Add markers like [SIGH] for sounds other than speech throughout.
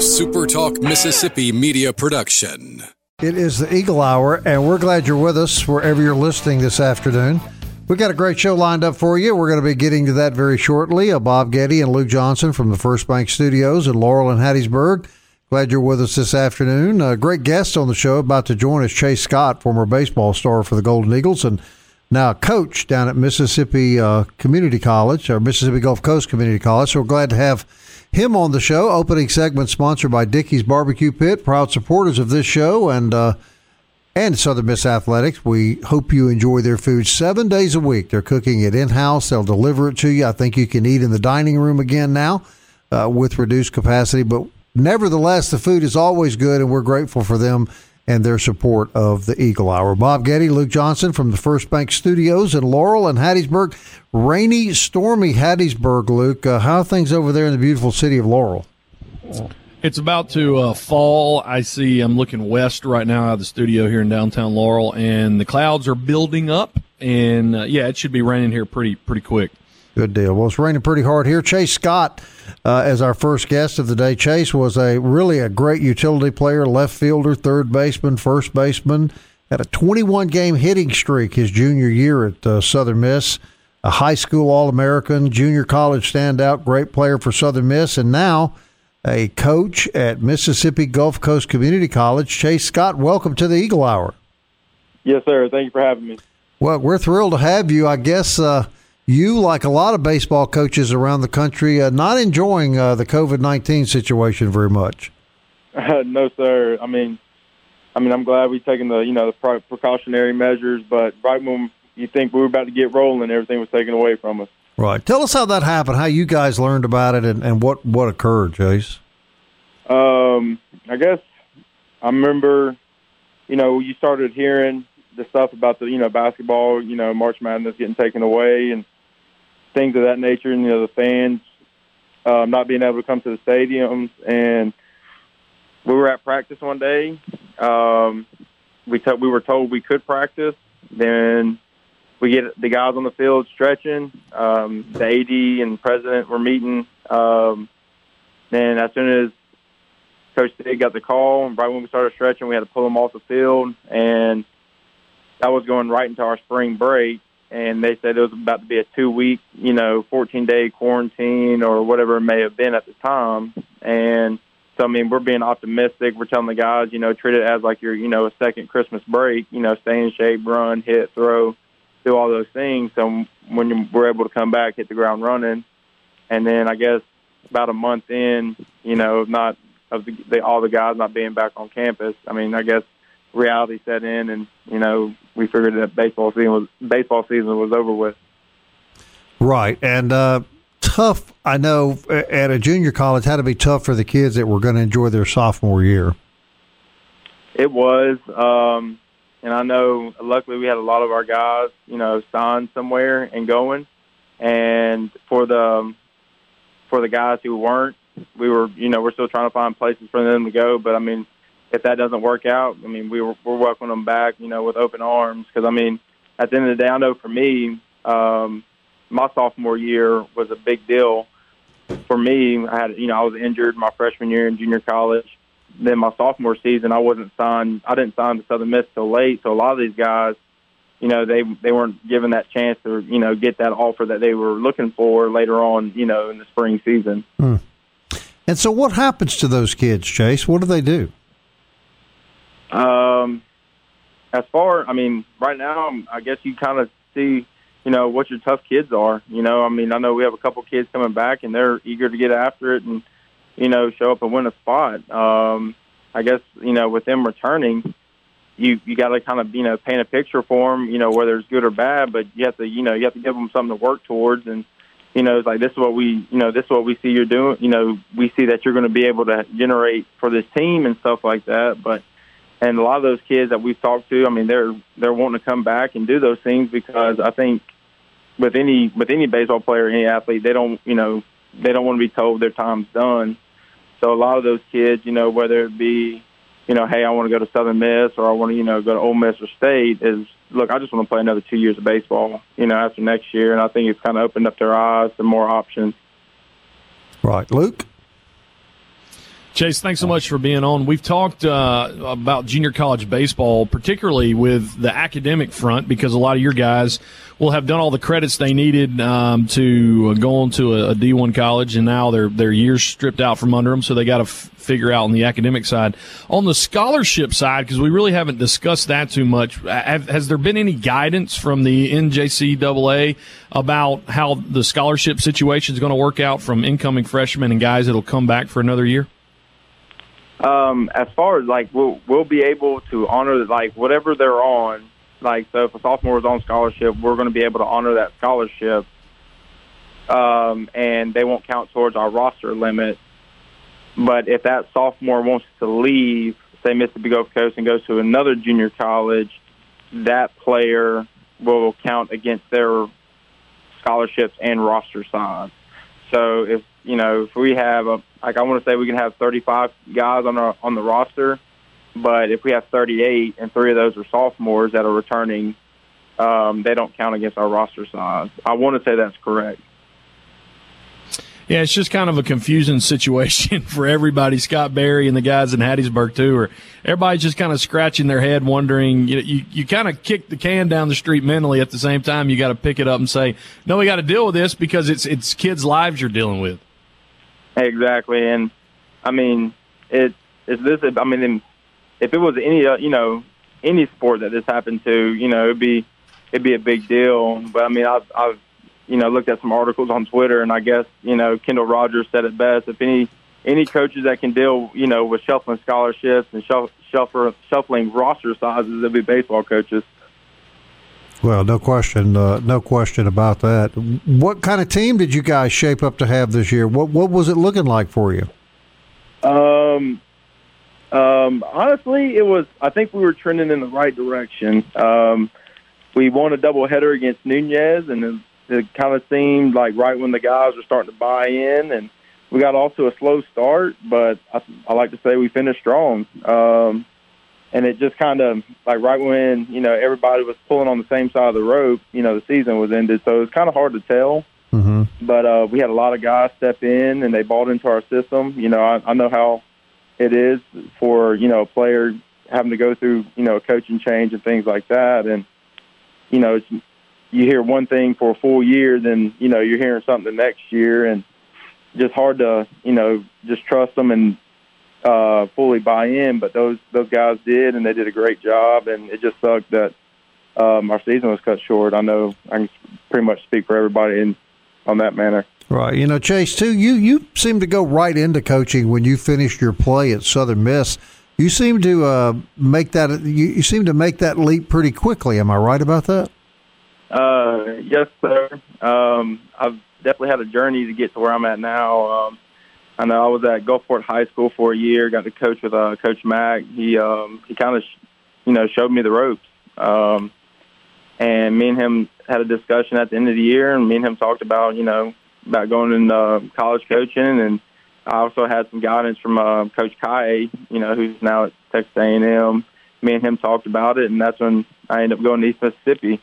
a SuperTalk Mississippi media production. It is the Eagle Hour, and we're glad you're with us wherever you're listening this afternoon. We've got a great show lined up for you. We're going to be getting to that very shortly. Uh, Bob Getty and Luke Johnson from the First Bank Studios in Laurel and Hattiesburg. Glad you're with us this afternoon. A great guest on the show about to join us, Chase Scott, former baseball star for the Golden Eagles and now coach down at Mississippi uh, Community College or Mississippi Gulf Coast Community College. So we're glad to have him on the show. Opening segment sponsored by Dickey's Barbecue Pit, proud supporters of this show and uh, and Southern Miss Athletics. We hope you enjoy their food seven days a week. They're cooking it in house. They'll deliver it to you. I think you can eat in the dining room again now uh, with reduced capacity, but nevertheless, the food is always good, and we're grateful for them and their support of the Eagle Hour. Bob Getty, Luke Johnson from the First Bank Studios in Laurel and Hattiesburg. Rainy, stormy Hattiesburg, Luke. Uh, how are things over there in the beautiful city of Laurel? It's about to uh, fall. I see. I'm looking west right now out of the studio here in downtown Laurel, and the clouds are building up. And uh, yeah, it should be raining here pretty pretty quick. Good deal. Well, it's raining pretty hard here. Chase Scott, uh, as our first guest of the day. Chase was a really a great utility player, left fielder, third baseman, first baseman. Had a 21 game hitting streak his junior year at uh, Southern Miss. A high school All American, junior college standout, great player for Southern Miss, and now a coach at Mississippi Gulf Coast Community College. Chase Scott, welcome to the Eagle Hour. Yes, sir. Thank you for having me. Well, we're thrilled to have you. I guess uh, you, like a lot of baseball coaches around the country, uh, not enjoying uh, the COVID nineteen situation very much. [LAUGHS] no, sir. I mean, I mean, I'm glad we've taken the you know the precautionary measures, but right when you think we were about to get rolling, everything was taken away from us. Right. Tell us how that happened, how you guys learned about it, and, and what, what occurred, Chase. Um, I guess I remember, you know, you started hearing the stuff about the, you know, basketball, you know, March Madness getting taken away and things of that nature, and, you know, the fans um, not being able to come to the stadiums. And we were at practice one day. Um, we, t- we were told we could practice. Then we get the guys on the field stretching. Um, the AD and president were meeting. Um, and as soon as Coach Sid got the call, and right when we started stretching, we had to pull them off the field. And that was going right into our spring break. And they said it was about to be a two week, you know, 14 day quarantine or whatever it may have been at the time. And so, I mean, we're being optimistic. We're telling the guys, you know, treat it as like your, you know, a second Christmas break, you know, stay in shape, run, hit, throw do all those things. So when we're able to come back, hit the ground running, and then I guess about a month in, you know, not of the, the all the guys not being back on campus. I mean, I guess reality set in, and you know, we figured that baseball season was baseball season was over with. Right, and uh, tough. I know at a junior college had to be tough for the kids that were going to enjoy their sophomore year. It was. Um, and I know, luckily, we had a lot of our guys, you know, signed somewhere and going. And for the for the guys who weren't, we were, you know, we're still trying to find places for them to go. But I mean, if that doesn't work out, I mean, we were, we're welcoming them back, you know, with open arms. Because I mean, at the end of the day, I know for me, um, my sophomore year was a big deal for me. I had, you know, I was injured my freshman year in junior college then my sophomore season, I wasn't signed. I didn't sign to Southern Miss till late. So a lot of these guys, you know, they they weren't given that chance to you know get that offer that they were looking for later on, you know, in the spring season. Hmm. And so, what happens to those kids, Chase? What do they do? Um, as far, I mean, right now, I guess you kind of see, you know, what your tough kids are. You know, I mean, I know we have a couple kids coming back, and they're eager to get after it and you know, show up and win a spot. Um, I guess you know, with them returning, you you got to kind of you know paint a picture for them, you know, whether it's good or bad. But you have to you know you have to give them something to work towards, and you know, it's like this is what we you know this is what we see you're doing. You know, we see that you're going to be able to generate for this team and stuff like that. But and a lot of those kids that we've talked to, I mean, they're they're wanting to come back and do those things because I think with any with any baseball player, any athlete, they don't you know they don't want to be told their time's done. So a lot of those kids, you know, whether it be, you know, hey, I want to go to Southern Miss or I want to, you know, go to Ole Miss or State, is look, I just want to play another two years of baseball, you know, after next year, and I think it's kind of opened up their eyes to more options. Right, Luke. Chase, thanks so much for being on. We've talked uh, about junior college baseball, particularly with the academic front, because a lot of your guys will have done all the credits they needed um, to go on to a a D1 college, and now their their years stripped out from under them, so they got to f- figure out on the academic side. On the scholarship side, because we really haven't discussed that too much, have, has there been any guidance from the NJCAA about how the scholarship situation is going to work out from incoming freshmen and guys that'll come back for another year? Um, as far as like we'll we'll be able to honor like whatever they're on. Like so, if a sophomore is on scholarship, we're going to be able to honor that scholarship, um, and they won't count towards our roster limit. But if that sophomore wants to leave, say Mississippi Gulf Coast, and goes to another junior college, that player will count against their scholarships and roster size. So if you know if we have a like I want to say we can have 35 guys on our on the roster, but if we have 38 and three of those are sophomores that are returning, um, they don't count against our roster size. I want to say that's correct. Yeah, it's just kind of a confusing [LAUGHS] situation for everybody. Scott Berry and the guys in Hattiesburg too, or everybody's just kind of scratching their head, wondering. You you, you kind of kick the can down the street mentally. At the same time, you got to pick it up and say, "No, we got to deal with this because it's it's kids' lives you're dealing with." Exactly, and I mean, it is this. I mean, if it was any, uh, you know, any sport that this happened to, you know, it'd be it'd be a big deal. But I mean, I've I've you know looked at some articles on Twitter, and I guess you know Kendall Rogers said it best. If any any coaches that can deal, you know, with shuffling scholarships and shuffling roster sizes, they'll be baseball coaches. Well, no question, uh, no question about that. What kind of team did you guys shape up to have this year? What what was it looking like for you? Um, um, honestly, it was. I think we were trending in the right direction. Um, we won a doubleheader against Nunez, and it, it kind of seemed like right when the guys were starting to buy in, and we got off to a slow start. But I, I like to say we finished strong. Um, and it just kind of like right when you know everybody was pulling on the same side of the rope, you know the season was ended, so it was kind of hard to tell. Mm-hmm. But uh, we had a lot of guys step in, and they bought into our system. You know, I, I know how it is for you know a player having to go through you know a coaching change and things like that, and you know it's, you hear one thing for a full year, then you know you're hearing something the next year, and just hard to you know just trust them and uh, fully buy in, but those those guys did, and they did a great job. And it just sucked that um, our season was cut short. I know I can pretty much speak for everybody in on that manner. Right. You know, Chase, too, you, you seem to go right into coaching when you finished your play at Southern Miss. You seem to uh, make that you, you seem to make that leap pretty quickly. Am I right about that? Uh, yes, sir. Um, I've definitely had a journey to get to where I'm at now. Um, I know I was at Gulfport High School for a year. Got to coach with uh, Coach Mack. He um, he kind of sh- you know showed me the ropes. Um, and me and him had a discussion at the end of the year, and me and him talked about you know about going in uh, college coaching, and I also had some guidance from uh, Coach Kai, you know, who's now at Texas A&M. Me and him talked about it, and that's when I ended up going to East Mississippi.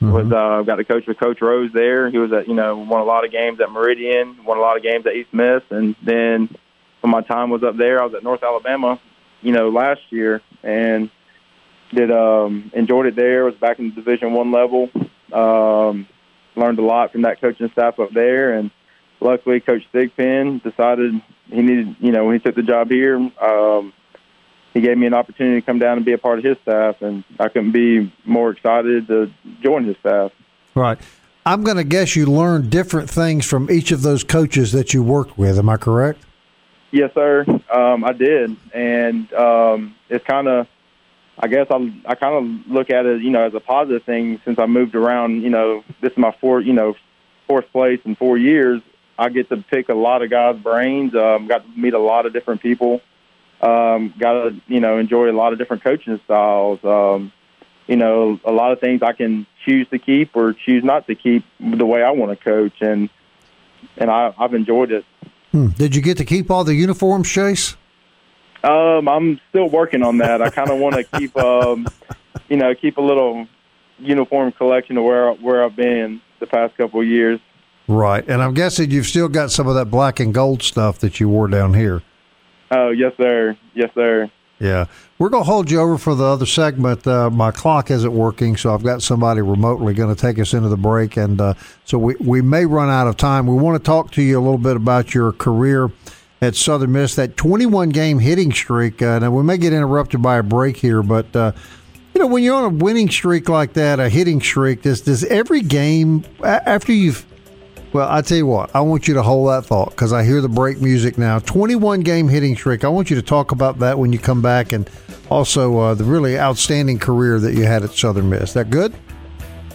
Mm-hmm. Was uh, got to coach with Coach Rose there. He was at you know won a lot of games at Meridian, won a lot of games at East Miss, and then when my time was up there, I was at North Alabama, you know, last year, and did um, enjoyed it there. Was back in the Division One level. Um, learned a lot from that coaching staff up there, and luckily, Coach Thigpen decided he needed, you know, when he took the job here, um, he gave me an opportunity to come down and be a part of his staff, and I couldn't be more excited to join his staff. Right. I'm going to guess you learned different things from each of those coaches that you worked with. Am I correct? Yes, sir. Um, I did, and um, it's kind of, I guess I I kind of look at it, you know, as a positive thing since I moved around. You know, this is my fourth, you know, fourth place in four years. I get to pick a lot of guys' brains. Um, got to meet a lot of different people um, got to you know enjoy a lot of different coaching styles. Um, you know, a lot of things I can choose to keep or choose not to keep the way I want to coach, and and I, I've enjoyed it. Hmm. Did you get to keep all the uniforms, Chase? Um, I'm still working on that. I kind of want to [LAUGHS] keep, um, you know, keep a little uniform collection of where where I've been the past couple of years. Right, and I'm guessing you've still got some of that black and gold stuff that you wore down here. Oh yes, sir. Yes, sir. Yeah, we're to hold you over for the other segment. Uh, my clock isn't working, so I've got somebody remotely going to take us into the break, and uh, so we we may run out of time. We want to talk to you a little bit about your career at Southern Miss, that 21 game hitting streak. Uh, now we may get interrupted by a break here, but uh, you know when you're on a winning streak like that, a hitting streak, does does every game after you've well, I tell you what, I want you to hold that thought because I hear the break music now. 21 game hitting streak. I want you to talk about that when you come back and also uh, the really outstanding career that you had at Southern Miss. That good?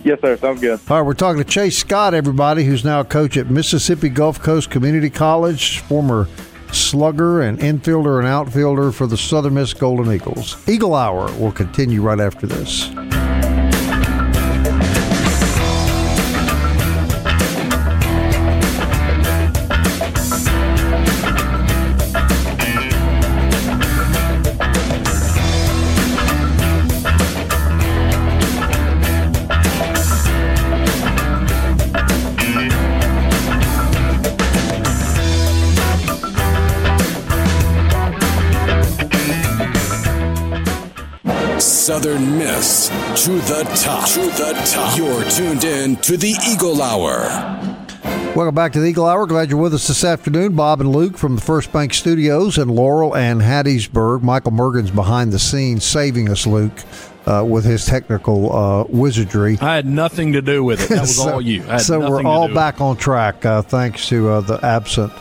Yes, sir. Sounds good. All right, we're talking to Chase Scott, everybody, who's now a coach at Mississippi Gulf Coast Community College, former slugger and infielder and outfielder for the Southern Miss Golden Eagles. Eagle Hour will continue right after this. Southern Miss to the top. To the top. You're tuned in to the Eagle Hour. Welcome back to the Eagle Hour. Glad you're with us this afternoon. Bob and Luke from the First Bank Studios in Laurel and Hattiesburg. Michael Morgan's behind the scenes saving us, Luke. Uh, with his technical uh, wizardry. I had nothing to do with it. That was [LAUGHS] so, all you. so we're all back on track uh, thanks to uh, the absent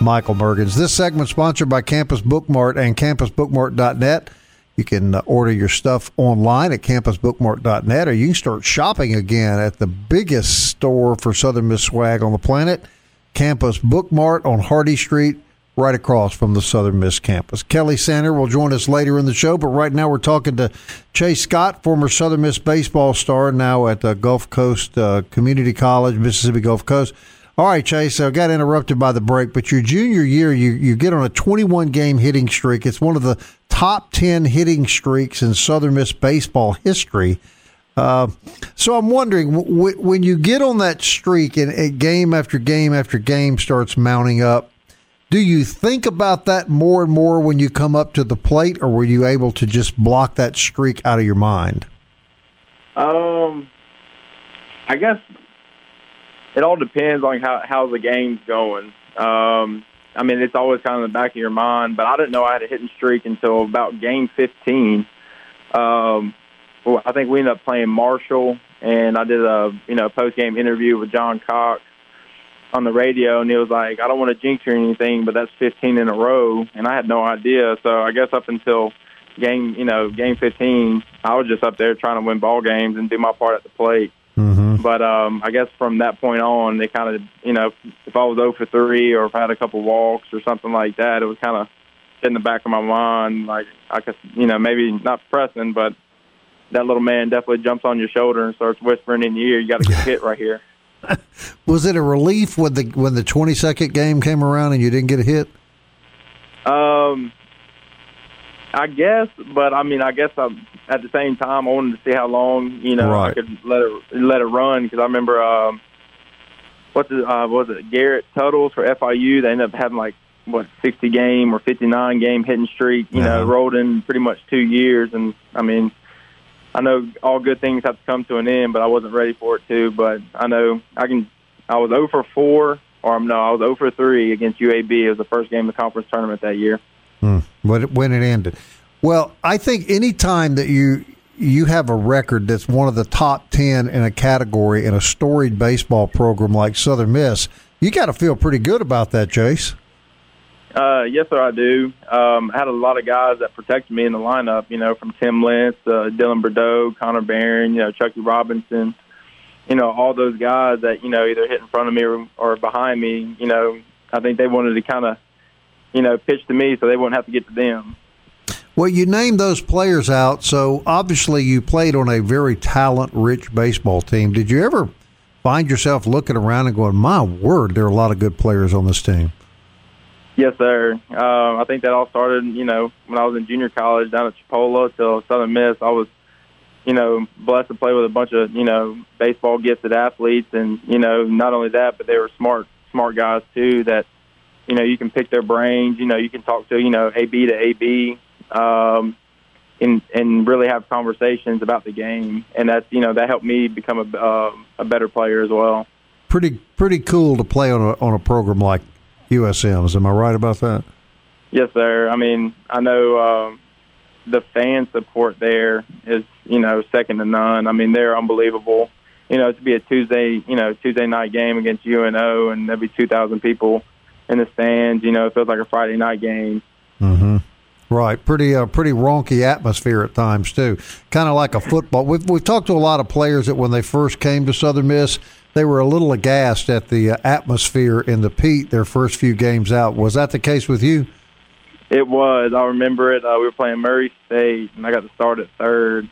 Michael Mergens. This segment sponsored by Campus Bookmart and campusbookmart.net. You can uh, order your stuff online at campusbookmart.net, or you can start shopping again at the biggest store for Southern Miss swag on the planet, Campus Bookmart on Hardy Street, right across from the Southern Miss campus. Kelly Sander will join us later in the show, but right now we're talking to Chase Scott, former Southern Miss baseball star, now at the Gulf Coast uh, Community College, Mississippi Gulf Coast. All right, Chase. I got interrupted by the break, but your junior year, you you get on a 21 game hitting streak. It's one of the top 10 hitting streaks in Southern Miss baseball history. Uh, so I'm wondering w- when you get on that streak and, and game after game after game starts mounting up, do you think about that more and more when you come up to the plate, or were you able to just block that streak out of your mind? Um, I guess it all depends on how how the game's going. Um, I mean, it's always kind of in the back of your mind, but I didn't know I had a hitting streak until about game 15. Um, I think we ended up playing Marshall, and I did a you know post game interview with John Cox on the radio, and he was like, "I don't want to jinx you or anything, but that's 15 in a row," and I had no idea. So I guess up until game, you know, game 15, I was just up there trying to win ball games and do my part at the plate. But um, I guess from that point on, they kind of, you know, if I was 0 for 3 or if I had a couple walks or something like that, it was kind of in the back of my mind, like I could, you know, maybe not pressing, but that little man definitely jumps on your shoulder and starts whispering in your ear, "You got to get hit right here." [LAUGHS] was it a relief when the when the 20 second game came around and you didn't get a hit? Um, I guess, but I mean, I guess I, at the same time I wanted to see how long you know right. I could let it let it run because I remember um, what's it, uh, was it Garrett Wittels for FIU? They ended up having like what sixty game or fifty nine game hitting streak. You know, rolled in pretty much two years, and I mean, I know all good things have to come to an end, but I wasn't ready for it too. But I know I can. I was over four, or no, I was over three against UAB. It was the first game of the conference tournament that year. Hmm. When it ended. Well, I think any time that you you have a record that's one of the top ten in a category in a storied baseball program like Southern Miss, you got to feel pretty good about that, Chase. Uh, yes, sir, I do. Um, I had a lot of guys that protected me in the lineup. You know, from Tim Lynch, uh, Dylan Burdeaux, Connor Barron, you know, Chuckie Robinson. You know, all those guys that you know either hit in front of me or, or behind me. You know, I think they wanted to kind of you know, pitch to me so they wouldn't have to get to them. Well, you named those players out, so obviously you played on a very talent rich baseball team. Did you ever find yourself looking around and going, my word, there are a lot of good players on this team? Yes, sir. Uh, I think that all started, you know, when I was in junior college down at Chipola till Southern Miss. I was, you know, blessed to play with a bunch of, you know, baseball gifted athletes. And, you know, not only that, but they were smart, smart guys too that you know, you can pick their brains. You know, you can talk to you know AB to AB, um, and and really have conversations about the game, and that's you know that helped me become a uh, a better player as well. Pretty pretty cool to play on a on a program like USM's. Am I right about that? Yes, sir. I mean, I know um, the fan support there is you know second to none. I mean, they're unbelievable. You know, to be a Tuesday you know Tuesday night game against UNO, and there'll be two thousand people in the stands. You know, it feels like a Friday night game. Mm-hmm. Right, pretty uh, pretty wonky atmosphere at times too. Kind of like a football. We've we've talked to a lot of players that when they first came to Southern Miss, they were a little aghast at the uh, atmosphere in the Pete their first few games out. Was that the case with you? It was. I remember it. Uh, we were playing Murray State, and I got to start at third.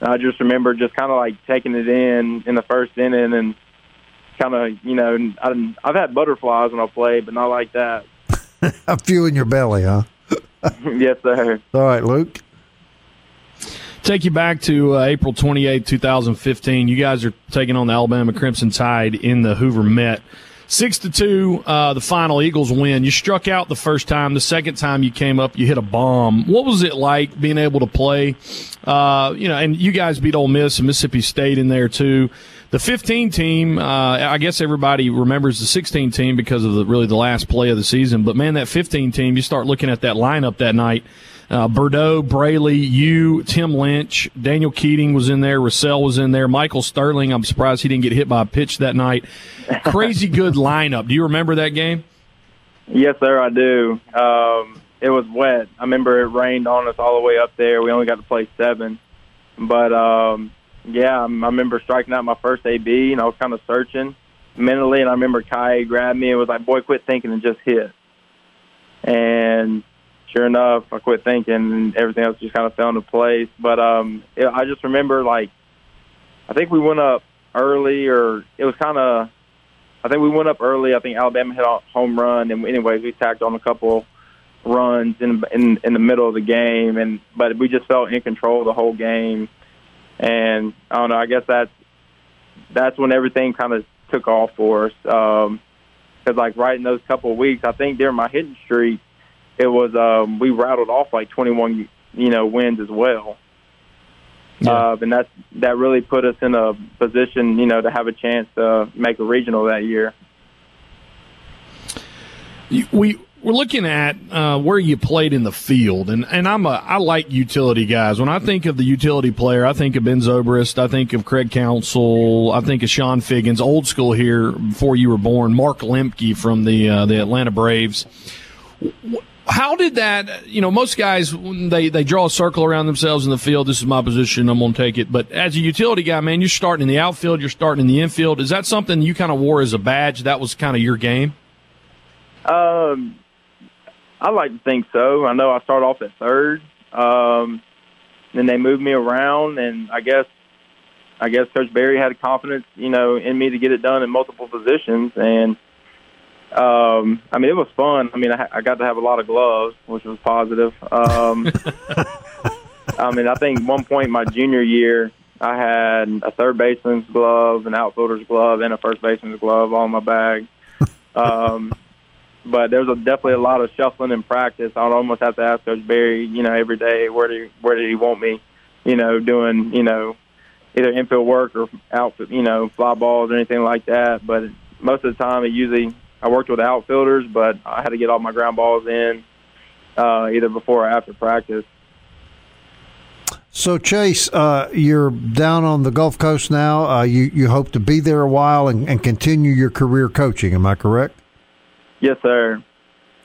And I just remember just kind of like taking it in in the first inning and kind of, you know, I I've had butterflies when I played, but not like that. [LAUGHS] a few in your belly, huh? [LAUGHS] yes, sir. All right, Luke. Take you back to uh, April 28, 2015. You guys are taking on the Alabama Crimson Tide in the Hoover Met. Six to two, uh, the final Eagles win. You struck out the first time. The second time you came up, you hit a bomb. What was it like being able to play? Uh, you know, and you guys beat Ole Miss and Mississippi State in there too. The 15 team, uh, I guess everybody remembers the 16 team because of the, really the last play of the season. But man, that 15 team, you start looking at that lineup that night. Uh, Burdeaux, Braley, you, Tim Lynch, Daniel Keating was in there, Russell was in there, Michael Sterling. I'm surprised he didn't get hit by a pitch that night. Crazy [LAUGHS] good lineup. Do you remember that game? Yes, sir, I do. Um, it was wet. I remember it rained on us all the way up there. We only got to play seven, but um, yeah, I remember striking out my first AB, and I was kind of searching mentally, and I remember Kai grabbed me and was like, "Boy, quit thinking and just hit." And sure enough, I quit thinking, and everything else just kind of fell into place. But um, it, I just remember, like, I think we went up early, or it was kind of, I think we went up early. I think Alabama hit a home run, and anyways, we tacked on a couple runs in in in the middle of the game, and but we just felt in control the whole game and I don't know. I guess that's that's when everything kind of took off for us. Because um, like right in those couple of weeks, I think during my hitting streak, it was um, we rattled off like 21, you know, wins as well. Yeah. Uh, and that's that really put us in a position, you know, to have a chance to make a regional that year. We we're looking at uh, where you played in the field, and, and I'm a I like utility guys. When I think of the utility player, I think of Ben Zobrist, I think of Craig Counsell, I think of Chone Figgins, old school here before you were born. Mark Lemke from the uh, the Atlanta Braves. How did that? You know, most guys they they draw a circle around themselves in the field. This is my position. I'm going to take it. But as a utility guy, man, you're starting in the outfield. You're starting in the infield. Is that something you kind of wore as a badge? That was kind of your game. Um, I like to think so. I know I started off at third. Um, then they moved me around, and I guess I guess Coach Berry had confidence, you know, in me to get it done in multiple positions. And um, I mean, it was fun. I mean, I, I got to have a lot of gloves, which was positive. Um, [LAUGHS] I mean, I think one point my junior year, I had a third baseman's glove, an outfielder's glove, and a first baseman's glove all in my bag. Um, but there's a, definitely a lot of shuffling in practice. I'd almost have to ask Coach Berry, you know, every day where do where did he want me, you know, doing you know either infield work or out, you know, fly balls or anything like that. But most of the time, it usually I worked with outfielders, but I had to get all my ground balls in uh, either before or after practice. So Chase, uh, you're down on the Gulf Coast now. Uh, you you hope to be there a while and, and continue your career coaching. Am I correct? Yes, sir.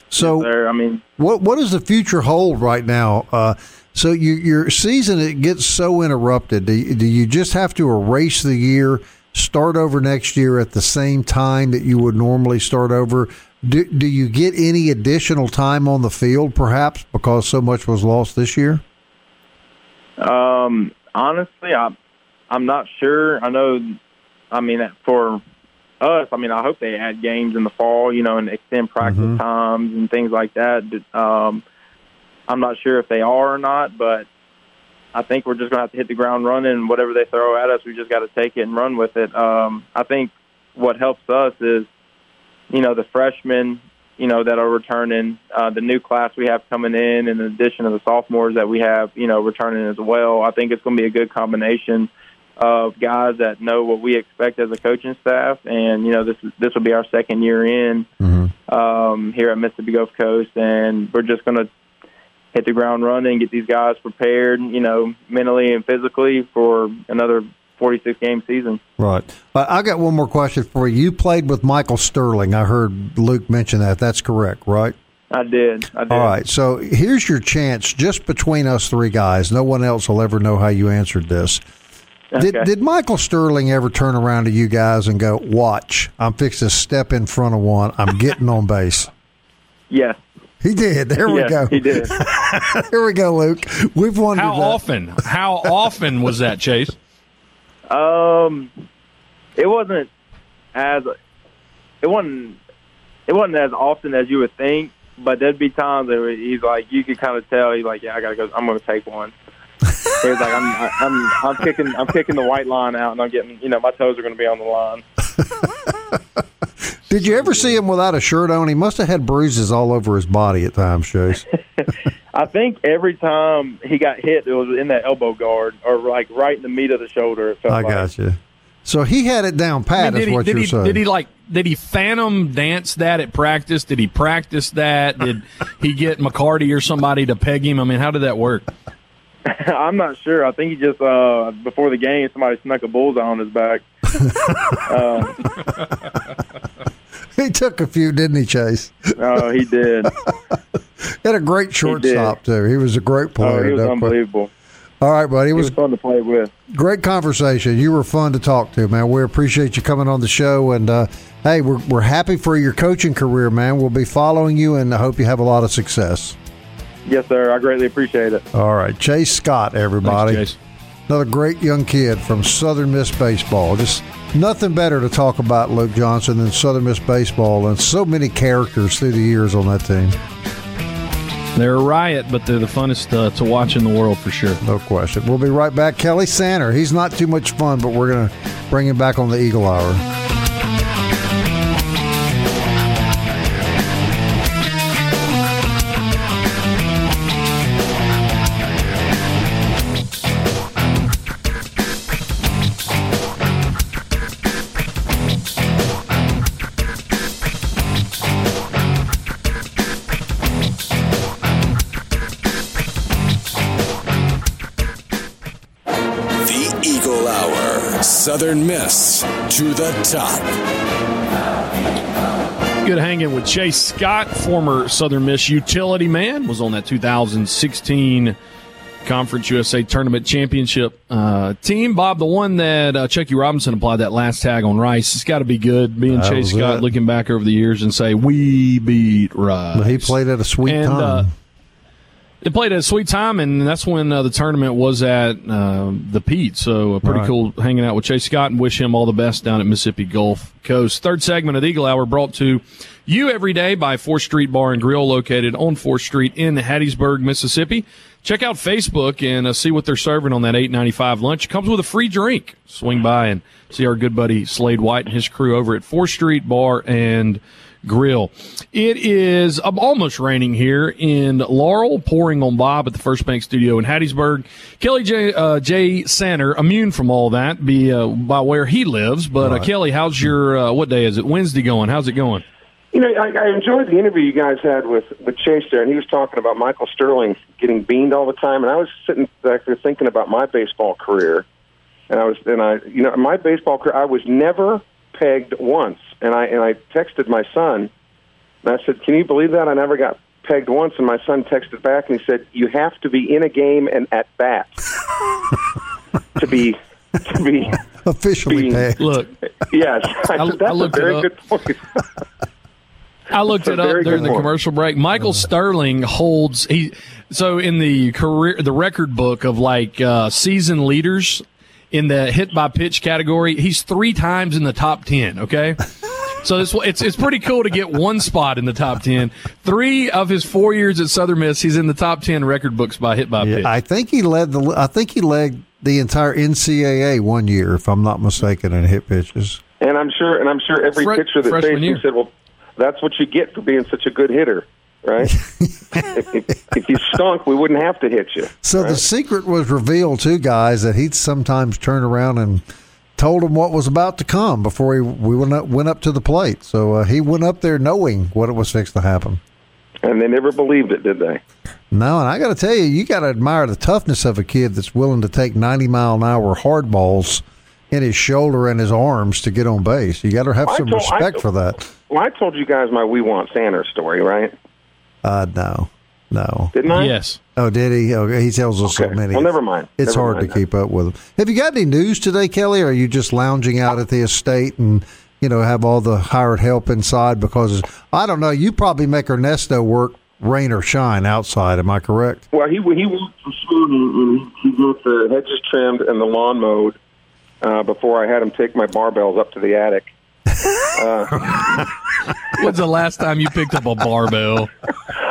So, yes, sir. I mean, what what does the future hold right now? Uh, so you, your season it gets so interrupted. Do you, do you just have to erase the year, start over next year at the same time that you would normally start over? Do, do you get any additional time on the field, perhaps because so much was lost this year? Um, honestly, I I'm not sure. I know. I mean, for us, I mean, I hope they add games in the fall, you know, and extend practice mm-hmm. times and things like that. Um, I'm not sure if they are or not, but I think we're just going to have to hit the ground running. Whatever they throw at us, we just got to take it and run with it. Um, I think what helps us is, you know, the freshmen you know, that are returning, uh, the new class we have coming in, and the addition of the sophomores that we have, you know, returning as well. I think it's going to be a good combination of guys that know what we expect as a coaching staff, and you know, this this will be our second year in Mm-hmm. um, here at Mississippi Gulf Coast, and we're just going to hit the ground running, get these guys prepared, you know, mentally and physically for another 46 game season. Right. Uh, I got one more question for you. You played with Michael Sterling. I heard Luke mention that. That's correct, right? I did. I did. All right. So here's your chance, just between us three guys. No one else will ever know how you answered this. Did, Okay. did Michael Sterling ever turn around to you guys and go, "Watch, I'm fixing to step in front of one. I'm getting on base." [LAUGHS] Yes. He did. There we go. he did. [LAUGHS] [LAUGHS] There we go, Luke. We've wondered How that. often? How often was that, Chase? Um, it wasn't as it wasn't it wasn't as often as you would think, but there'd be times that he's like you could kind of tell he's like, yeah, I gotta go. I'm gonna take one. He's like, I'm I'm I'm kicking I'm kicking the white line out, and I'm getting you know my toes are gonna be on the line. Did you ever see him without a shirt on? He must have had bruises all over his body at times, Chase. [LAUGHS] I think every time he got hit, it was in that elbow guard or like right in the meat of the shoulder. It felt I like. got you. So he had it down I pat. mean, is did, he, what did, you're he, saying. did he like? Did he phantom dance that at practice? Did he practice that? Did he get McCarty or somebody to peg him? I mean, how did that work? [LAUGHS] I'm not sure. I think he just uh before the game somebody snuck a bullseye on his back. [LAUGHS] He took a few, didn't he, Chase? Oh, he did. [LAUGHS] He had a great shortstop too. He was a great Oh, player. he was no question. unbelievable. All right, buddy. It He was was fun to play with. great conversation. You were fun to talk to, man. We appreciate you coming on the show, and uh, hey, we're we're happy for your coaching career, man. We'll be following you, and I hope you have a lot of success. Yes, sir. I greatly appreciate it. All right, Chase Scott, everybody. Thanks, Chase. Another great young kid from Southern Miss Baseball. Just nothing better to talk about, Luke Johnson, than Southern Miss Baseball, and so many characters through the years on that team. They're a riot, but they're the funnest uh, to watch in the world for sure. No question. We'll be right back. Kelly Sander. He's not too much fun, but we're going to bring him back on the Eagle Hour. Southern Miss to the top. Good hanging with Chase Scott, former Southern Miss utility man, was on that 2016 Conference USA Tournament Championship uh, team. Bob, the one that uh, Chuckie Robinson applied that last tag on Rice, it's got to be good. Being That Chase Scott, it. looking back over the years and say we beat Rice. But he played at a sweet And, time. uh, They played at a sweet time, and that's when uh, the tournament was at uh, the Pete. So uh, pretty Right. cool hanging out with Chase Scott and wish him all the best down at Mississippi Gulf Coast. Third segment of the Eagle Hour brought to you every day by 4th Street Bar and Grill located on 4th Street in Hattiesburg, Mississippi. Check out Facebook and uh, see what they're serving on that 8.95 lunch. It comes with a free drink. Swing by and see our good buddy Slade White and his crew over at 4th Street Bar and Grill. It is um, almost raining here in Laurel, pouring on Bob at the First Bank Studio in Hattiesburg. Kelly J. Uh, J. Sander, immune from all that, be uh, by where he lives. But uh, Kelly, how's your uh, what day is it? Wednesday going? How's it going? You know, I, I enjoyed the interview you guys had with with Chase there, and he was talking about Michael Sterling getting beaned all the time, and I was sitting back there thinking about my baseball career, and I was, and I, you know, my baseball career, I was never pegged once, and I and I texted my son, and I said, "Can you believe that? I never got pegged once." And my son texted back, and he said, "You have to be in a game and at bat to be to be." [LAUGHS] Officially being- pegged. Look, Yes, I, I- said, that's a [LAUGHS] very good point. I looked it up during the point. commercial break. Michael Sterling holds he so in the career the record book of like uh, season leaders in the hit by pitch category. He's three times in the top ten. Okay. [LAUGHS] So this it's it's pretty cool to get one spot in the top ten. Three of his four years at Southern Miss, he's in the top ten record books by hit by pitch. Yeah, I think he led the. I think he led the entire NCAA one year, if I'm not mistaken, in hit pitches. And I'm sure, and I'm sure every Fre- pitcher that faced year. him said, "Well, That's what you get for being such a good hitter, right? [LAUGHS] if, if, if you stunk, we wouldn't have to hit you. So right? the secret was revealed to guys that he'd sometimes turn around and told him what was about to come before he we went up, went up to the plate. So uh, he went up there knowing what it was fixed to happen. And they never believed it, did they? No, and I got to tell you, you got to admire the toughness of a kid that's willing to take 90 mile an hour hard balls in his shoulder and his arms to get on base. You got to have I some told- respect told- for that. Well, I told you guys my We Want Sanders story, right? Uh, no, no. Didn't I? Yes. Oh, did he? Okay, he tells us so many. Well, never mind. It's Never hard mind to then. keep up with him. Have you got any news today, Kelly? Or are you just lounging out at the estate and you know have all the hired help inside? Because I don't know, you probably make Ernesto work rain or shine outside. Am I correct? Well, he he worked for Sweden and he got the hedges trimmed and the lawn mowed uh, before I had him take my barbells up to the attic. [LAUGHS] When's the last time you picked up a barbell?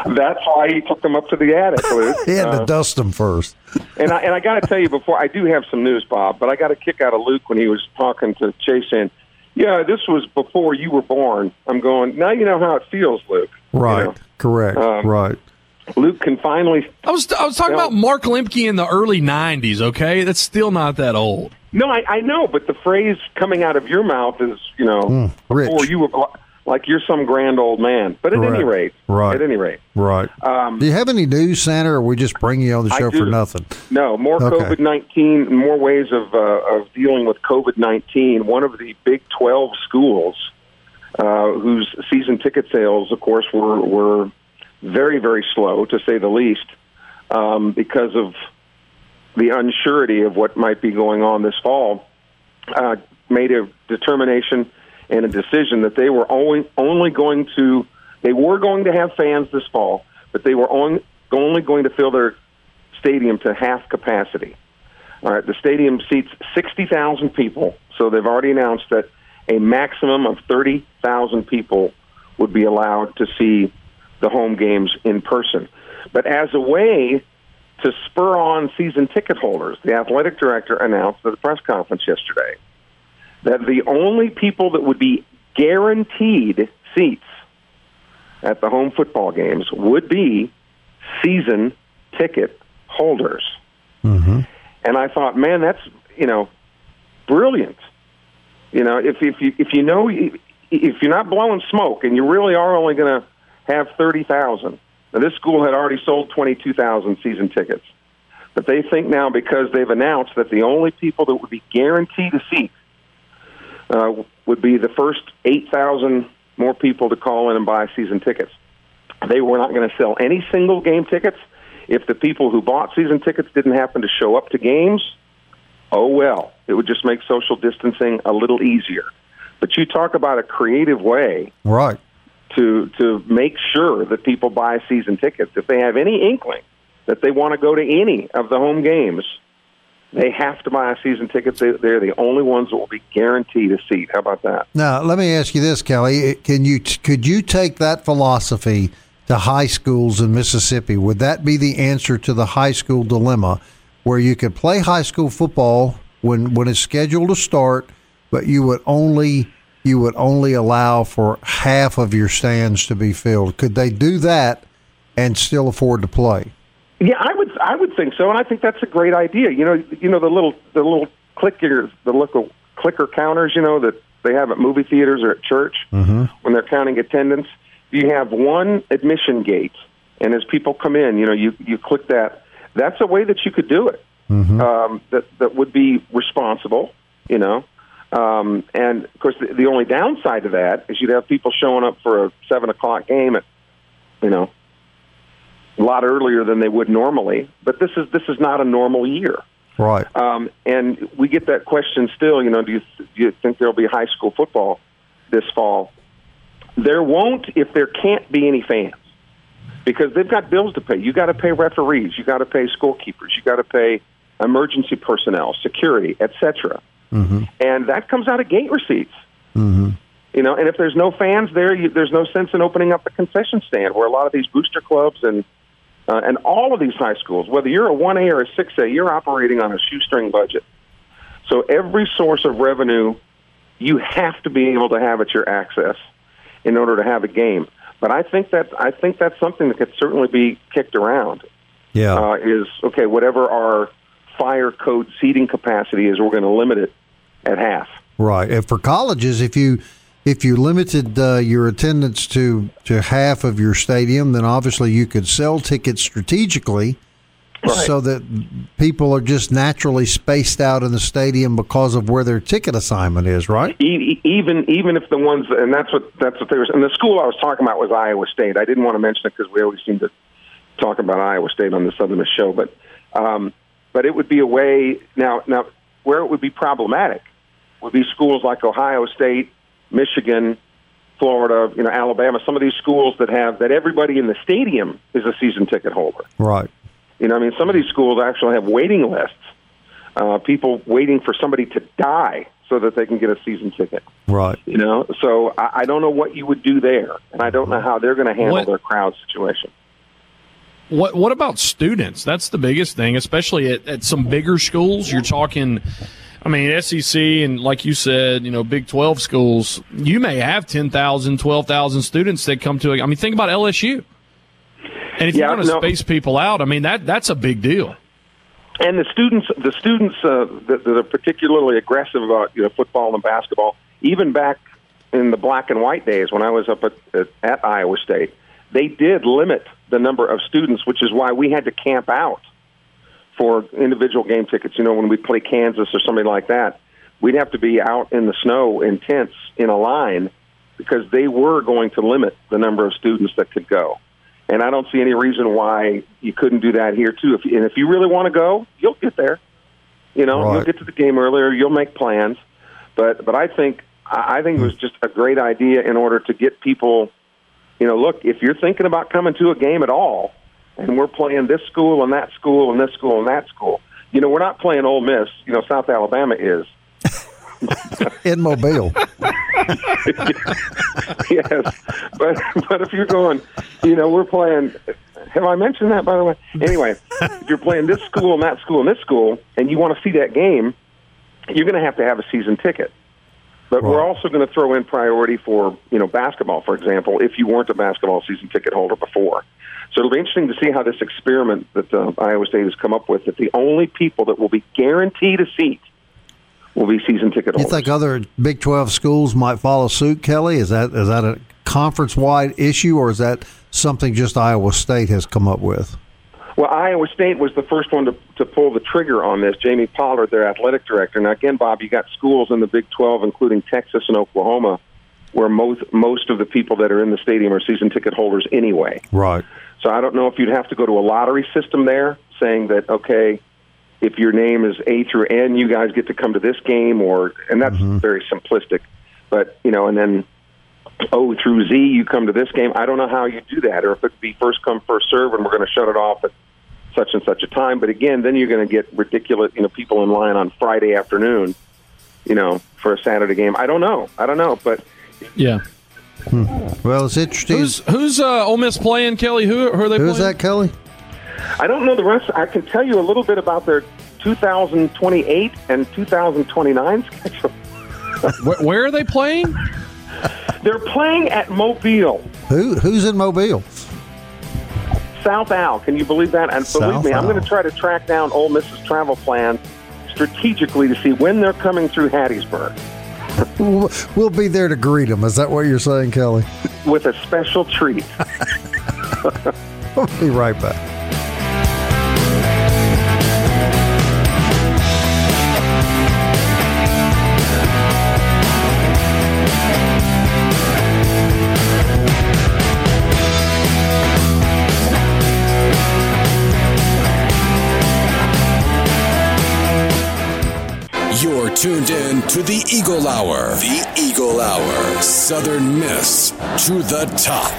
That's why he took them up to the attic, Luke. He had Uh, to dust them first. And I, and I got to tell you before I do have some news, Bob, but I got a kick out of Luke when he was talking to Chase saying, "Yeah, this was before you were born." I'm going now. You know how it feels, Luke. You Right. know, Correct. Um, right. Luke can finally. I was I was talking Yeah. about Mark Lemke in the early '90s. Okay, that's still not that old. No, I, I know, but the phrase coming out of your mouth is, you know, Mm, before you were like you're some grand old man. But at any rate, Right. At any rate, Right. um, Do you have any news, Santa, or we just bring you on the show for nothing? No, more Okay. COVID nineteen, more ways of uh, of dealing with COVID nineteen. One of the Big Twelve schools, uh, whose season ticket sales, of course, were were very very slow to say the least, um, because of the unsurety of what might be going on this fall, uh, made a determination and a decision that they were only only going to they were going to have fans this fall, but they were only only going to fill their stadium to half capacity. All right, the stadium seats 60,000 people, so they've already announced that a maximum of 30,000 people would be allowed to see the home games in person. But as a way to spur on season ticket holders, the athletic director announced at the press conference yesterday that the only people that would be guaranteed seats at the home football games would be season ticket holders. Mm-hmm. And I thought, man, that's you know, brilliant. You know, if if you if you know if you're not blowing smoke and you really are only going to have thirty thousand. Now, this school had already sold twenty two thousand season tickets, but they think now because they've announced that the only people that would be guaranteed a seat uh, would be the first eight thousand more people to call in and buy season tickets. They were not going to sell any single game tickets. If the people who bought season tickets didn't happen to show up to games, oh well. It would just make social distancing a little easier. But you talk about a creative way Right. To to make sure that people buy season tickets. If they have any inkling that they want to go to any of the home games, they have to buy a season ticket. They- They're the only ones that will be guaranteed a seat. How about that? Now, let me ask you this, Kelly. Can you could you take that philosophy to high schools in Mississippi? Would that be the answer to the high school dilemma, where you could play high school football when when it's scheduled to start, but you would only you would only allow for half of your stands to be filled? Could they do that and still afford to play? Yeah, I would I would think so, and I think that's a great idea. You know, you know the little the little clickers, the little clicker counters, you know that they have at movie theaters or at church when they're counting attendance. You have one admission gate, and as people come in, you know, you you click that. That's a way that you could do it. Um, that that would be responsible, you know. Um, and of course, the, the only downside to that is you'd have people showing up for a seven o'clock game at, you know, a lot earlier than they would normally. But this is this is not a normal year, Right. um, and we get that question still. You know, do you do you think there'll be high school football this fall? There won't if there can't be any fans because they've got bills to pay. You got to pay referees, you got to pay scorekeepers, you got to pay emergency personnel, security, etc. And that comes out of gate receipts. You know, and if there's no fans there, you, there's no sense in opening up the concession stand where a lot of these booster clubs and uh, and all of these high schools, whether you're a one A or a six A, you're operating on a shoestring budget. So every source of revenue you have to be able to have at your access in order to have a game. But I think that I think that's something that could certainly be kicked around. Yeah. Uh, is okay. Whatever our fire code seating capacity is, we're going to limit it at half. Right. And for colleges, if you if you limited uh, your attendance to to half of your stadium, then obviously you could sell tickets strategically. Right. So that people are just naturally spaced out in the stadium because of where their ticket assignment is, right? Even even if the ones and that's what that's what they were. And the school I was talking about was Iowa State. I didn't want to mention it because we always seem to talk about Iowa State on the Southern Miss show, but um, but it would be a way now now where it would be problematic would be schools like Ohio State, Michigan, Florida, you know, Alabama. Some of these schools that have that everybody in the stadium is a season ticket holder. Right. You know, I mean, some of these schools actually have waiting lists, uh, people waiting for somebody to die so that they can get a season ticket. Right. You know, so I, I don't know what you would do there, and I don't know how they're going to handle What- their crowd situation. What what about students? That's the biggest thing, especially at, at some bigger schools. You're talking, I mean, SEC and like you said, you know, Big 12 schools, you may have 10,000, 12,000 students that come to, a- I mean, think about LSU. And if Yeah, you want to no. space people out, I mean, that that's a big deal. And the students, the students uh, that, that are particularly aggressive about you know football and basketball, even back in the black and white days when I was up at, at, at Iowa State, they did limit the number of students, which is why we had to camp out for individual game tickets. You know, when we play Kansas or something like that, we'd have to be out in the snow in tents in a line because they were going to limit the number of students that could go. And I don't see any reason why you couldn't do that here too. If and if you really want to go, you'll get there. You know, Right. you'll get to the game earlier. You'll make plans. But but I think I I think it was just a great idea in order to get people. You know, look, if you're thinking about coming to a game at all, and we're playing this school and that school and this school and that school, you know, we're not playing Ole Miss. You know, South Alabama is. [LAUGHS] In Mobile. [LAUGHS] yes, but but if you're going, you know, we're playing. Have I mentioned that by the way? Anyway, if you're playing this school and that school and this school, and you want to see that game, you're going to have to have a season ticket. But we're also going to throw in priority for you know basketball, for example, if you weren't a basketball season ticket holder before. So it'll be interesting to see how this experiment that uh, Iowa State has come up with. That the only people that will be guaranteed a seat will be season ticket You holders. think other Big Twelve schools might follow suit, Kelly? Is that is that a conference wide issue, or is that something just Iowa State has come up with? Well, Iowa State was the first one to, to pull the trigger on this. Jamie Pollard, their athletic director. Now, again, Bob, you got schools in the Big 12, including Texas and Oklahoma, where most most of the people that are in the stadium are season ticket holders anyway. Right. So I don't know if you'd have to go to a lottery system there, saying that okay, if your name is A through N, you guys get to come to this game, or and that's mm-hmm. very simplistic. But you know, and then O through Z, you come to this game. I don't know how you do that, or if it'd be first come first serve, and we're going to shut it off at such and such a time. But again, then you're going to get ridiculous, you know, people in line on Friday afternoon, you know, for a Saturday game. I don't know. I don't know, but Yeah. Well, it's interesting. Who's who's uh, Ole Miss playing, Kelly? Who, who are they Who's playing? that, Kelly? I don't know the rest. I can tell you a little bit about their 2028 and 2029 [LAUGHS] schedule. Where, where are they playing? They're playing at Mobile, Who who's in Mobile? South Al. Can you believe that? And believe South me, I'm going to try to track down Ole Miss's travel plan strategically to see when they're coming through Hattiesburg [LAUGHS] We'll be there to greet them. Is that what you're saying, Kelly? with a special treat. [LAUGHS] We'll be right back. In to the Eagle Hour. The Eagle Hour. Southern Miss to the top.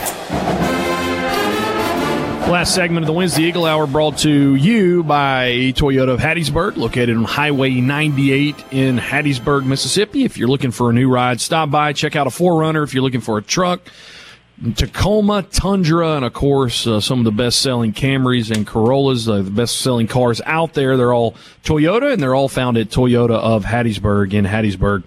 Last segment of the Wednesday Eagle Hour brought to you by Toyota of Hattiesburg, located on Highway 98 in Hattiesburg, Mississippi. If you're looking for a new ride, stop by, check out a 4Runner. If you're looking for a truck, Tacoma, Tundra, and of course, uh, some of the best selling Camrys and Corollas, uh, the best selling cars out there. They're all Toyota and they're all found at Toyota of Hattiesburg in Hattiesburg,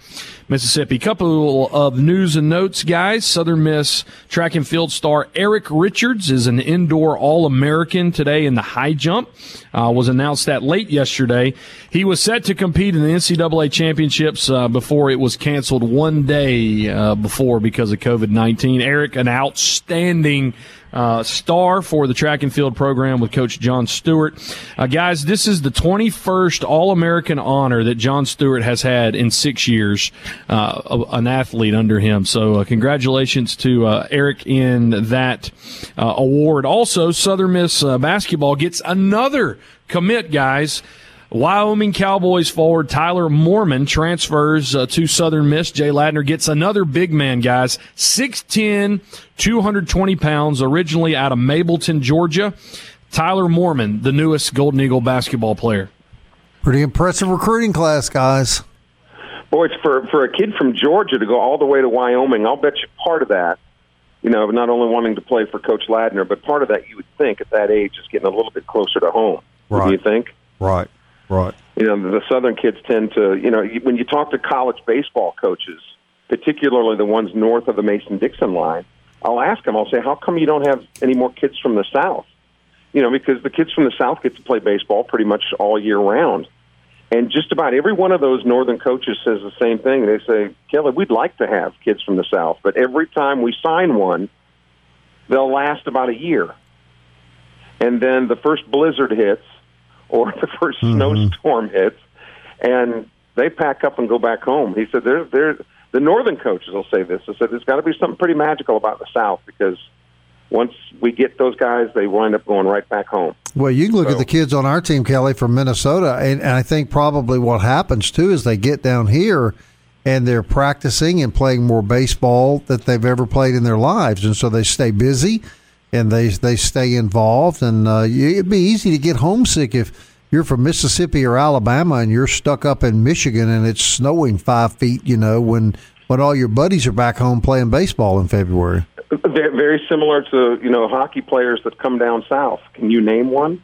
Mississippi. Couple of news and notes, guys. Southern Miss track and field star Eric Richards is an indoor All American today in the high jump. Uh, was announced that late yesterday. He was set to compete in the NCAA championships uh, before it was canceled one day uh, before because of COVID 19. Eric, an outstanding uh, star for the track and field program with Coach John Stewart. Uh, guys, this is the 21st All American honor that John Stewart has had in six years, uh, an athlete under him. So, uh, congratulations to uh, Eric in that uh, award. Also, Southern Miss basketball gets another commit, guys. Wyoming Cowboys forward Tyler Moorman transfers uh, to Southern Miss. Jay Ladner gets another big man, guys. 6'10, 220 pounds, originally out of Mableton, Georgia. Tyler Moorman, the newest Golden Eagle basketball player. Pretty impressive recruiting class, guys. Boy, it's for, for a kid from Georgia to go all the way to Wyoming, I'll bet you part of that, you know, not only wanting to play for Coach Ladner, but part of that you would think at that age is getting a little bit closer to home. Right. Do you think? Right. Right. You know, the Southern kids tend to, you know, when you talk to college baseball coaches, particularly the ones north of the Mason Dixon line, I'll ask them, I'll say, how come you don't have any more kids from the South? You know, because the kids from the South get to play baseball pretty much all year round. And just about every one of those northern coaches says the same thing. They say, Kelly, we'd like to have kids from the South, but every time we sign one, they'll last about a year. And then the first blizzard hits, or the 1st mm-hmm. snowstorm hits, and they pack up and go back home. He said, "They're they're the northern coaches will say this. I said there's got to be something pretty magical about the South because once we get those guys, they wind up going right back home. Well, you can look so, at the kids on our team, Kelly, from Minnesota, and, and I think probably what happens too is they get down here and they're practicing and playing more baseball that they've ever played in their lives, and so they stay busy and they they stay involved. And uh, it'd be easy to get homesick if you're from Mississippi or Alabama and you're stuck up in Michigan and it's snowing five feet. You know when when all your buddies are back home playing baseball in February. Very similar to you know hockey players that come down south. Can you name one?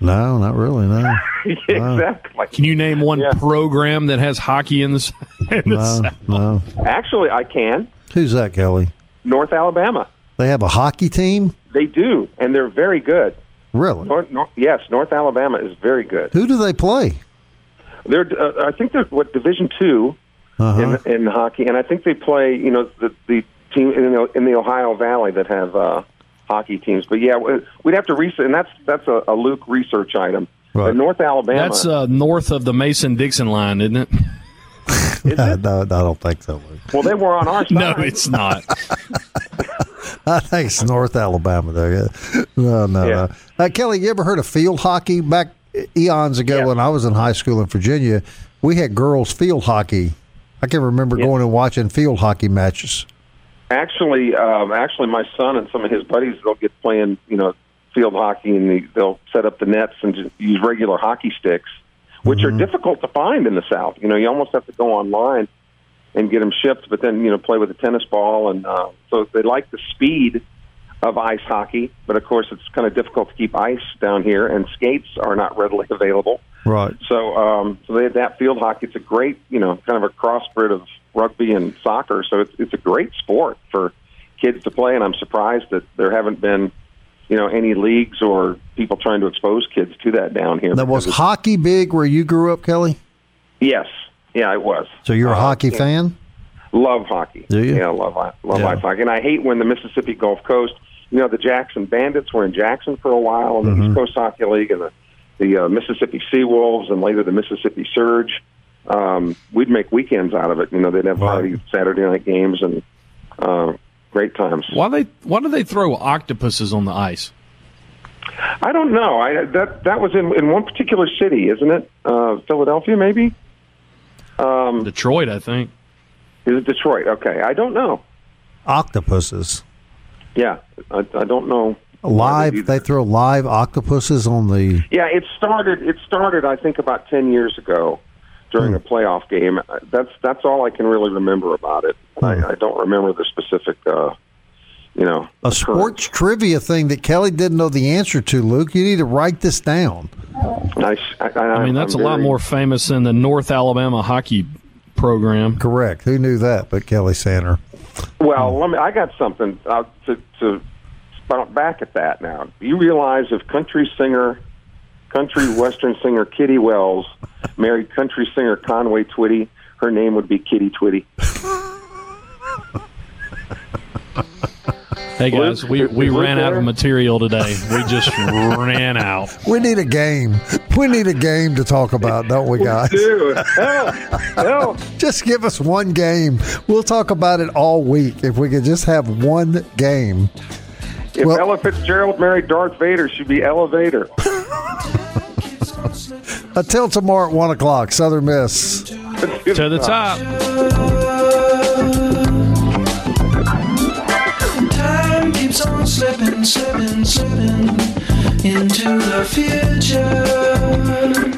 No, not really. No. [LAUGHS] exactly. Can you name one yeah. program that has hockey in the, [LAUGHS] in the no, South? No. Actually, I can. Who's that, Kelly? North Alabama. They have a hockey team. They do, and they're very good. Really? North, North, yes, North Alabama is very good. Who do they play? They're, uh, I think they're what Division 2 uh-huh. in, in hockey, and I think they play. You know, the the team in the, in the Ohio Valley that have uh, hockey teams. But yeah, we'd have to research, and that's that's a, a Luke research item. Right. North Alabama. That's uh, north of the Mason Dixon line, isn't it? Is [LAUGHS] no, it? no, I don't think so. Luke. Well, they were on our [LAUGHS] side. no, it's not. [LAUGHS] [LAUGHS] I think it's North Alabama there. No, no, yeah. no. Uh, Kelly, you ever heard of field hockey? Back eons ago, yeah. when I was in high school in Virginia, we had girls field hockey. I can remember yeah. going and watching field hockey matches. Actually, um, actually, my son and some of his buddies they'll get playing, you know, field hockey, and they'll set up the nets and just use regular hockey sticks, which mm-hmm. are difficult to find in the South. You know, you almost have to go online and get them shipped, but then you know play with a tennis ball, and uh, so they like the speed of ice hockey, but of course it's kind of difficult to keep ice down here, and skates are not readily [LAUGHS] available. Right. So, um, so they adapt field hockey. It's a great, you know, kind of a crossbred of rugby and soccer. So it's it's a great sport for kids to play, and I'm surprised that there haven't been, you know, any leagues or people trying to expose kids to that down here. That was hockey big where you grew up, Kelly. Yes, yeah, it was. So you're a uh, hockey yeah. fan? Love hockey. Do you? Yeah, love I love yeah. hockey. And I hate when the Mississippi Gulf Coast, you know, the Jackson Bandits were in Jackson for a while, and mm-hmm. the East Coast Hockey League, and the the uh, Mississippi Seawolves, and later the Mississippi Surge. Um, we'd make weekends out of it. You know, they'd have right. Saturday night games and uh, great times. Why they Why do they throw octopuses on the ice? I don't know. I that that was in in one particular city, isn't it? Uh, Philadelphia, maybe. Um, Detroit, I think. Is it Detroit? Okay, I don't know. Octopuses. Yeah, I, I don't know. Live, they throw live octopuses on the. Yeah, it started. It started, I think, about ten years ago during hmm. a playoff game. That's that's all I can really remember about it. Hmm. I, I don't remember the specific. Uh, you know, a sports trivia thing that Kelly didn't know the answer to. Luke, you need to write this down. I, I, I mean, that's I'm a very, lot more famous than the North Alabama hockey program. Correct. Who knew that? But Kelly Sander. Well, let me. I got something uh, to to bounce back at that. Now, you realize if country singer, country western singer Kitty Wells married country singer Conway Twitty, her name would be Kitty Twitty. [LAUGHS] Hey guys, we, we ran out of material today. We just [LAUGHS] ran out. We need a game. We need a game to talk about, don't we, guys? Dude, hell, hell. [LAUGHS] Just give us one game. We'll talk about it all week if we could just have one game. If Well- Ella Fitzgerald married Darth Vader, she'd be Elevator. [LAUGHS] Until tomorrow at 1 o'clock, Southern Miss. To the top. Slipping, slipping, into the future.